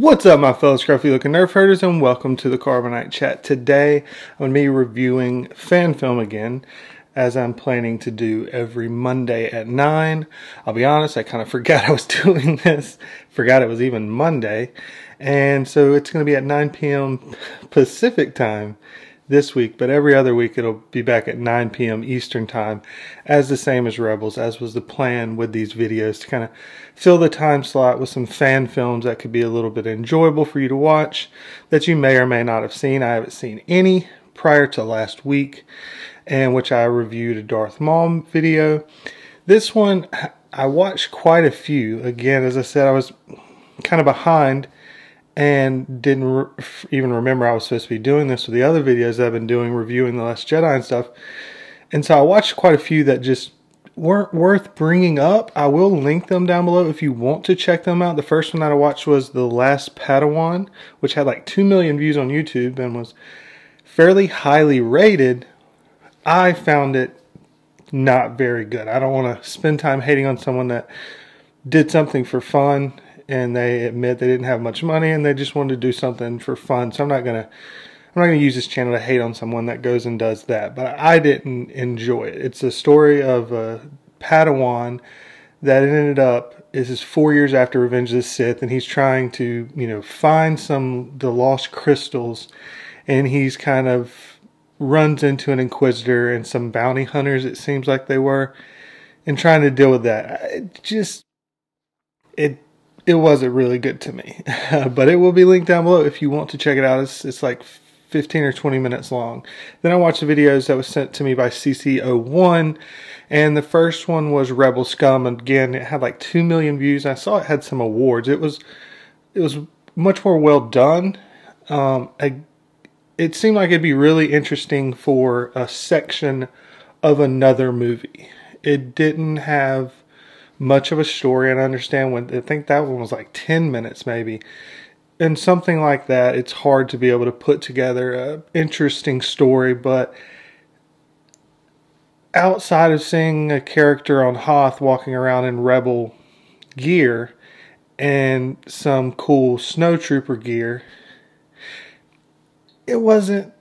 What's up, my fellow scruffy looking nerf herders, and welcome to the Carbonite Chat. Today, I'm going to be reviewing fan film again, as I'm planning to do every Monday at 9. I'll be honest, I kind of forgot I was doing this, forgot it was even Monday, and so it's going to be at 9 p.m. Pacific time this week, but every other week it'll be back at 9 p.m. Eastern Time, as the same as Rebels, as was the plan with these videos to kind of fill the time slot with some fan films that could be a little bit enjoyable for you to watch that you may or may not have seen. I haven't seen any prior to last week, and which I reviewed a Darth Maul video. This one, I watched quite a few. Again, as I said, I was kind of behind and didn't re- even remember I was supposed to be doing this with the other videos I've been doing reviewing The Last Jedi and stuff. And so I watched quite a few that just weren't worth bringing up. I will link them down below if you want to check them out. The first one that I watched was The Last Padawan, which had like 2 million views on YouTube and was fairly highly rated. I found it not very good. I don't want to spend time hating on someone that did something for fun and they admit they didn't have much money and they just wanted to do something for fun. So I'm not gonna I'm not gonna use this channel to hate on someone that goes and does that. But I didn't enjoy it. It's a story of a Padawan that ended up this is four years after Revenge of the Sith, and he's trying to you know find some the lost crystals, and he's kind of runs into an Inquisitor and some bounty hunters. It seems like they were, and trying to deal with that. It just it it wasn't really good to me. but it will be linked down below if you want to check it out. It's, it's like 15 or 20 minutes long. Then I watched the videos that was sent to me by CC01, and the first one was Rebel Scum. Again, it had like 2 million views. I saw it had some awards. It was it was much more well done. Um, I, it seemed like it'd be really interesting for a section of another movie. It didn't have much of a story. And I understand when I think that one was like 10 minutes maybe. And something like that, it's hard to be able to put together a interesting story, but outside of seeing a character on Hoth walking around in rebel gear and some cool snowtrooper gear, it wasn't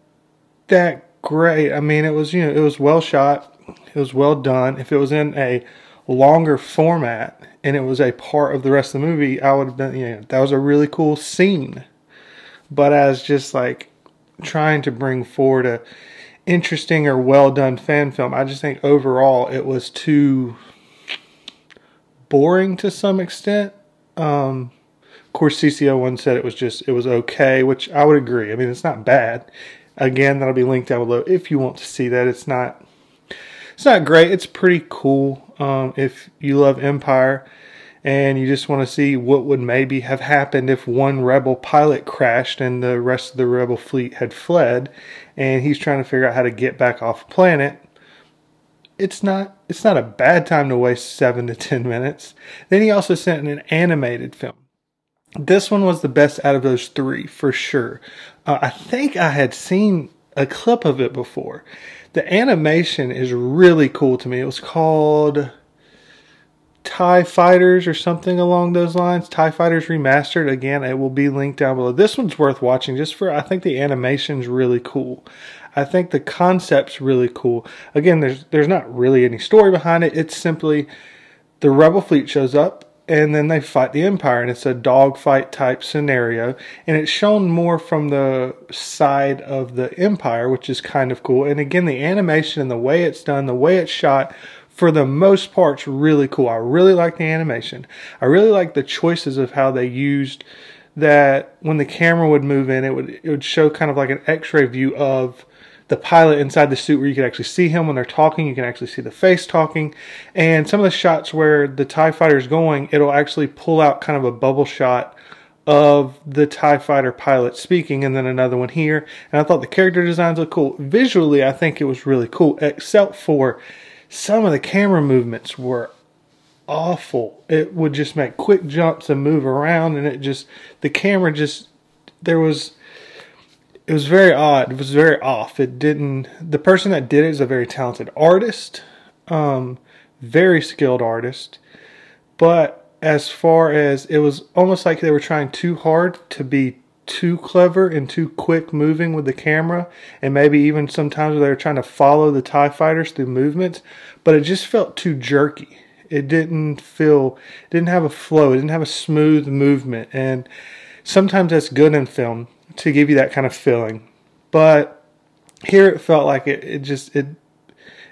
that great. I mean, it was, you know, it was well shot, it was well done. If it was in a longer format and it was a part of the rest of the movie, I would have been, you know, that was a really cool scene. But as just like trying to bring forward a interesting or well done fan film, I just think overall it was too boring to some extent. Um, of course, CCO1 said it was just, it was okay, which I would agree. I mean, it's not bad. Again, that'll be linked down below if you want to see that. It's not, it's not great. It's pretty cool um, if you love Empire and you just want to see what would maybe have happened if one rebel pilot crashed and the rest of the rebel fleet had fled and he's trying to figure out how to get back off planet it's not it's not a bad time to waste 7 to 10 minutes. Then he also sent an animated film. This one was the best out of those three for sure. Uh, i think i had seen a clip of it before the animation is really cool to me. It was called TIE Fighters or something along those lines. TIE Fighters Remastered. Again, it will be linked down below. This one's worth watching just for, I think the animation's really cool. I think the concept's really cool. Again, there's there's not really any story behind it. It's simply the Rebel fleet shows up and then they fight the Empire, and it's a dogfight type scenario, and it's shown more from the side of the Empire, which is kind of cool. And again, the animation and the way it's done, the way it's shot, for the most part's really cool. I really like the animation. I really like the choices of how they used that when the camera would move in, it would it would show kind of like an X-ray view of the pilot inside the suit where you can actually see him when they're talking. You can actually see the face talking. And some of the shots where the TIE fighter is going, it'll actually pull out kind of a bubble shot of the TIE fighter pilot speaking, and then another one here. And I thought the character designs look cool. Visually, I think it was really cool, except for some of the camera movements were awful. It would just make quick jumps and move around, and it just, the camera just, there was it was very odd. It was very off. It didn't. The person that did it is a very talented artist, um, very skilled artist, but as far as it was almost like they were trying too hard to be too clever and too quick moving with the camera, and maybe even sometimes they were trying to follow the TIE fighters through movements, but it just felt too jerky. It didn't feel, it didn't have a flow, it didn't have a smooth movement, and sometimes that's good in film to give you that kind of feeling. But here it felt like it, it just, it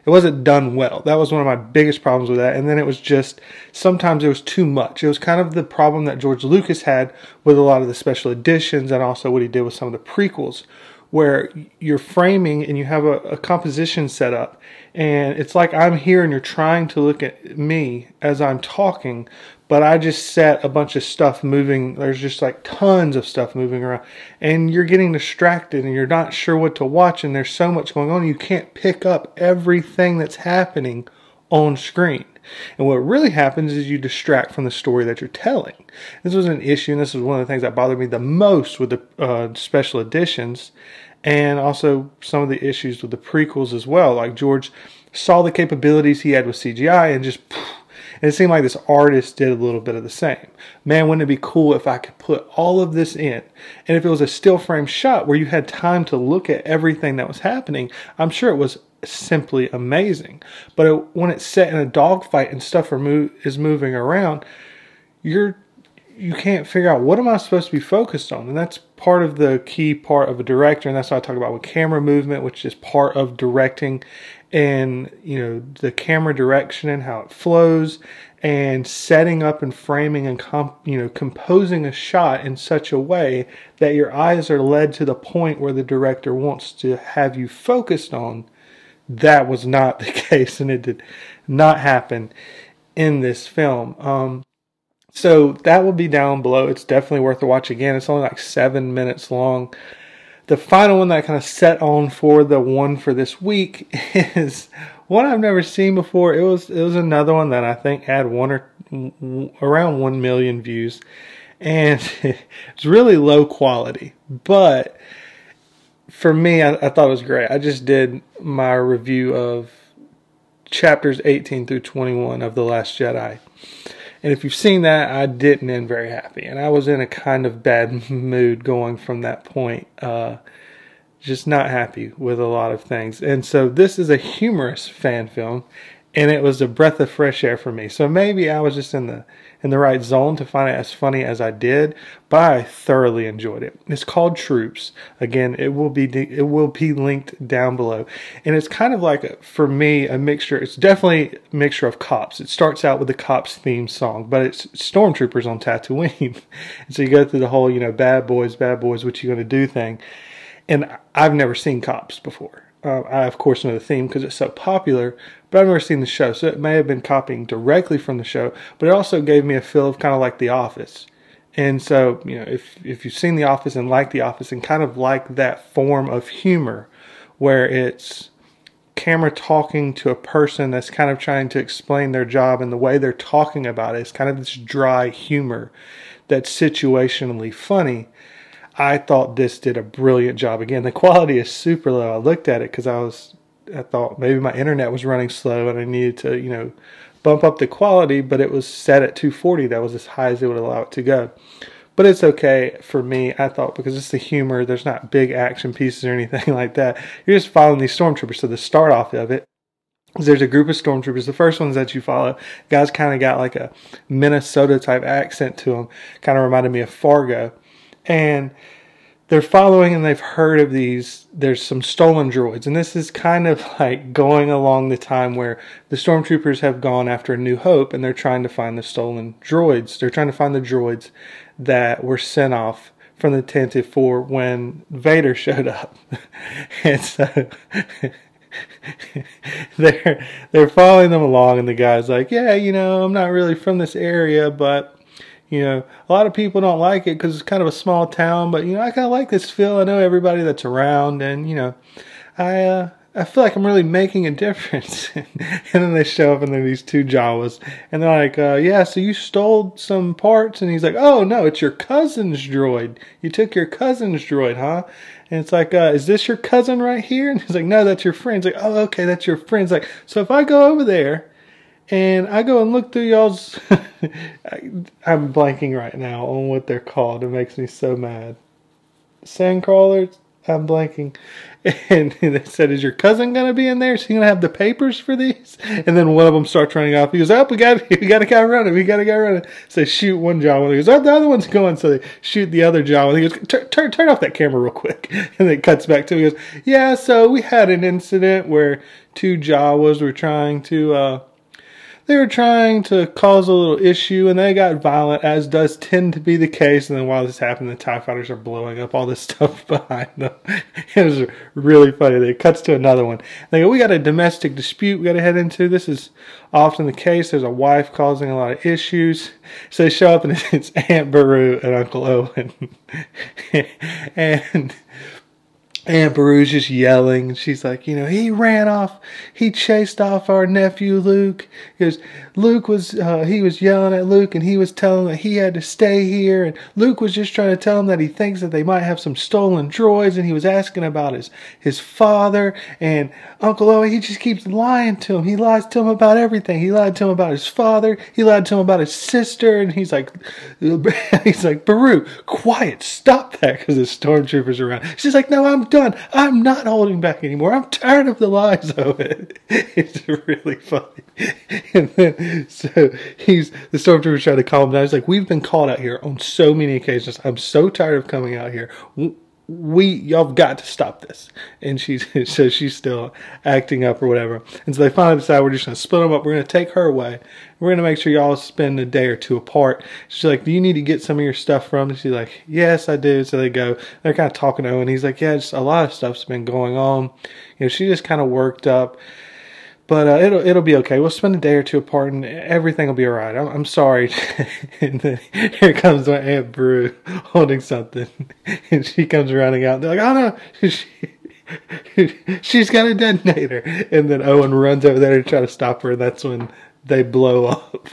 it wasn't done well. That was one of my biggest problems with that. And then it was just sometimes it was too much. It was kind of the problem that George Lucas had with a lot of the special editions and also what he did with some of the prequels, where you're framing and you have a, a composition set up. And it's like I'm here and you're trying to look at me as I'm talking, but I just set a bunch of stuff moving. There's just like tons of stuff moving around, and you're getting distracted and you're not sure what to watch. And there's so much going on, you can't pick up everything that's happening on screen. And what really happens is you distract from the story that you're telling. This was an issue, and this was one of the things that bothered me the most with the uh, special editions, and also some of the issues with the prequels as well. Like George saw the capabilities he had with CGI and just and it seemed like this artist did a little bit of the same. Man, wouldn't it be cool if I could put all of this in? And if it was a still frame shot where you had time to look at everything that was happening, I'm sure it was simply amazing. But it, when it's set in a dogfight and stuff move, is moving around, you're you can't figure out what am I supposed to be focused on, and that's part of the key part of a director, and that's what I talk about with camera movement, which is part of directing and you know the camera direction and how it flows and setting up and framing and comp, you know composing a shot in such a way that your eyes are led to the point where the director wants to have you focused on that was not the case and it did not happen in this film. Um, so that will be down below. It's definitely worth a watch again. It's only like seven minutes long the final one that I kind of set on for the one for this week is one I've never seen before. It was it was another one that I think had one or around one million views, and it's really low quality. But for me, I, I thought it was great. I just did my review of chapters 18 through 21 of The Last Jedi. And if you've seen that, I didn't end very happy. And I was in a kind of bad mood going from that point. Uh, just not happy with a lot of things. And so this is a humorous fan film and it was a breath of fresh air for me. So maybe I was just in the in the right zone to find it as funny as I did, but I thoroughly enjoyed it. It's called Troops. Again, it will be it will be linked down below, and it's kind of like for me a mixture. It's definitely a mixture of cops. It starts out with the cops theme song, but it's stormtroopers on Tatooine, and so you go through the whole you know bad boys, bad boys, what you gonna do thing, and I've never seen cops before. Uh, I of course know the theme because it's so popular, but I've never seen the show, so it may have been copying directly from the show. But it also gave me a feel of kind of like The Office, and so you know if if you've seen The Office and like The Office and kind of like that form of humor, where it's camera talking to a person that's kind of trying to explain their job and the way they're talking about it is kind of this dry humor that's situationally funny I thought this did a brilliant job. Again, the quality is super low. I looked at it because I was, I thought maybe my internet was running slow and I needed to, you know, bump up the quality, but it was set at 240. That was as high as it would allow it to go. But it's okay for me, I thought, because it's the humor. There's not big action pieces or anything like that. You're just following these stormtroopers. So the start off of it there's a group of stormtroopers. The first ones that you follow, guys kind of got like a Minnesota type accent to them. Kind of reminded me of Fargo and they're following and they've heard of these there's some stolen droids. And this is kind of like going along the time where the stormtroopers have gone after a new hope and they're trying to find the stolen droids. They're trying to find the droids that were sent off from the Tantive 4 when Vader showed up. And so they're they're following them along and the guy's like yeah you know I'm not really from this area but you know, a lot of people don't like it because it's kind of a small town, but you know, I kind of like this feel. I know everybody that's around, and you know, I uh, I feel like I'm really making a difference. and then they show up and they're these two Jawas, and they're like, uh, "Yeah, so you stole some parts?" And he's like, "Oh no, it's your cousin's droid. You took your cousin's droid, huh?" And it's like, uh, "Is this your cousin right here?" And he's like, "No, that's your friend." He's like, "Oh, okay, that's your friend." It's like, so if I go over there And I go and look through y'all's. I'm blanking right now on what they're called. It makes me so mad. Sand crawlers? I'm blanking. And they said, Is your cousin going to be in there? Is he going to have the papers for these? And then one of them starts running off. He goes, Up, oh, we got, we got a guy running. We got a guy running. So shoot one Jawa. He goes, Oh, the other one's going. So they shoot the other Jawa. He goes, turn, turn, turn off that camera real quick. And it cuts back to him. He goes, Yeah, so we had an incident where two Jawas were trying to, uh, they were trying to cause a little issue and they got violent, as does tend to be the case. And then while this happened, the TIE fighters are blowing up all this stuff behind them. it was really funny. It cuts to another one. They go, We got a domestic dispute we got to head into. This is often the case. There's a wife causing a lot of issues. So they show up and it's Aunt Beru and Uncle Owen. and Aunt Beru's just yelling. She's like, you know, he ran off. He chased off our nephew Luke. Because Luke was, uh, he was yelling at Luke and he was telling that he had to stay here. And Luke was just trying to tell him that he thinks that they might have some stolen droids. And he was asking about his, his father. And Uncle Owen, he just keeps lying to him. He lies to him about everything. He lied to him about his father. He lied to him about his sister. And he's like, he's like, Beru, quiet, stop that. Because the stormtroopers are around. She's like, no, I'm done. I'm not holding back anymore. I'm tired of the lies of it. It's really funny. And then, so he's, the stormtrooper's trying to calm him down. He's like, we've been called out here on so many occasions. I'm so tired of coming out here. We y'all got to stop this. And she's so she's still acting up or whatever. And so they finally decide we're just going to split them up. We're going to take her away. We're going to make sure y'all spend a day or two apart. She's like do you need to get some of your stuff from? And she's like yes i do. So they go they're kind of talking to owen. He's like yeah just a lot of stuff's been going on. You know she just kind of worked up but uh, it'll it'll be okay. We'll spend a day or two apart, and everything will be all right. I'm, I'm sorry. and then here comes my aunt Beru holding something, and she comes running out. They're like, "Oh no!" She, she's got a detonator, and then Owen runs over there to try to stop her. And that's when they blow up.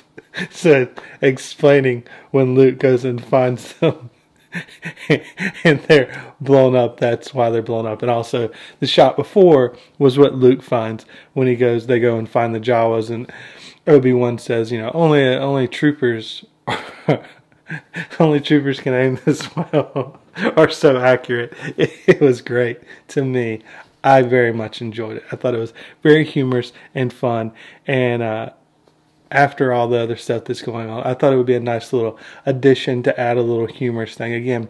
so explaining when Luke goes and finds them and they're blown up. That's why they're blown up. And also, the shot before was what Luke finds when he goes. They go and find the Jawas, and Obi Wan says, "You know, only only troopers, only troopers can aim this well." Are so accurate. It, it was great to me. I very much enjoyed it. I thought it was very humorous and fun, and uh, after all the other stuff that's going on. I thought it would be a nice little addition to add a little humorous thing. Again,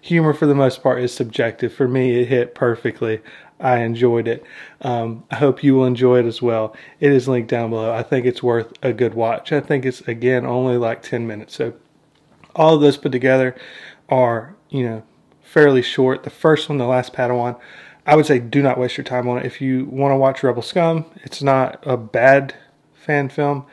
humor for the most part is subjective. For me, it hit perfectly. I enjoyed it. Um, I hope you will enjoy it as well. It is linked down below. I think it's worth a good watch. I think it's, again, only like 10 minutes. So all of those put together are, you know, fairly short. The first one, The Last Padawan, I would say do not waste your time on it. If you want to watch Rebel Scum, it's not a bad fan film.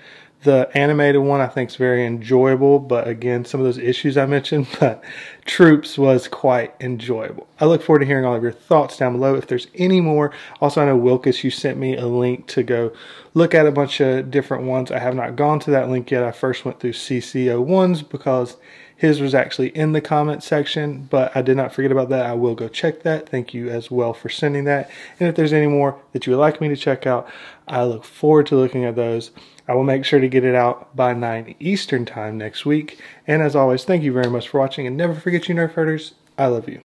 The animated one I think is very enjoyable, but again, some of those issues I mentioned, but Troops was quite enjoyable. I look forward to hearing all of your thoughts down below. If there's any more, also I know Wilkes, you sent me a link to go look at a bunch of different ones. I have not gone to that link yet. I first went through CCO ones because his was actually in the comment section, but I did not forget about that. I will go check that. Thank you as well for sending that. And if there's any more that you would like me to check out, I look forward to looking at those. I will make sure to get it out by 9 Eastern Time next week. And as always, thank you very much for watching. And never forget, you Nerf Herders, I love you.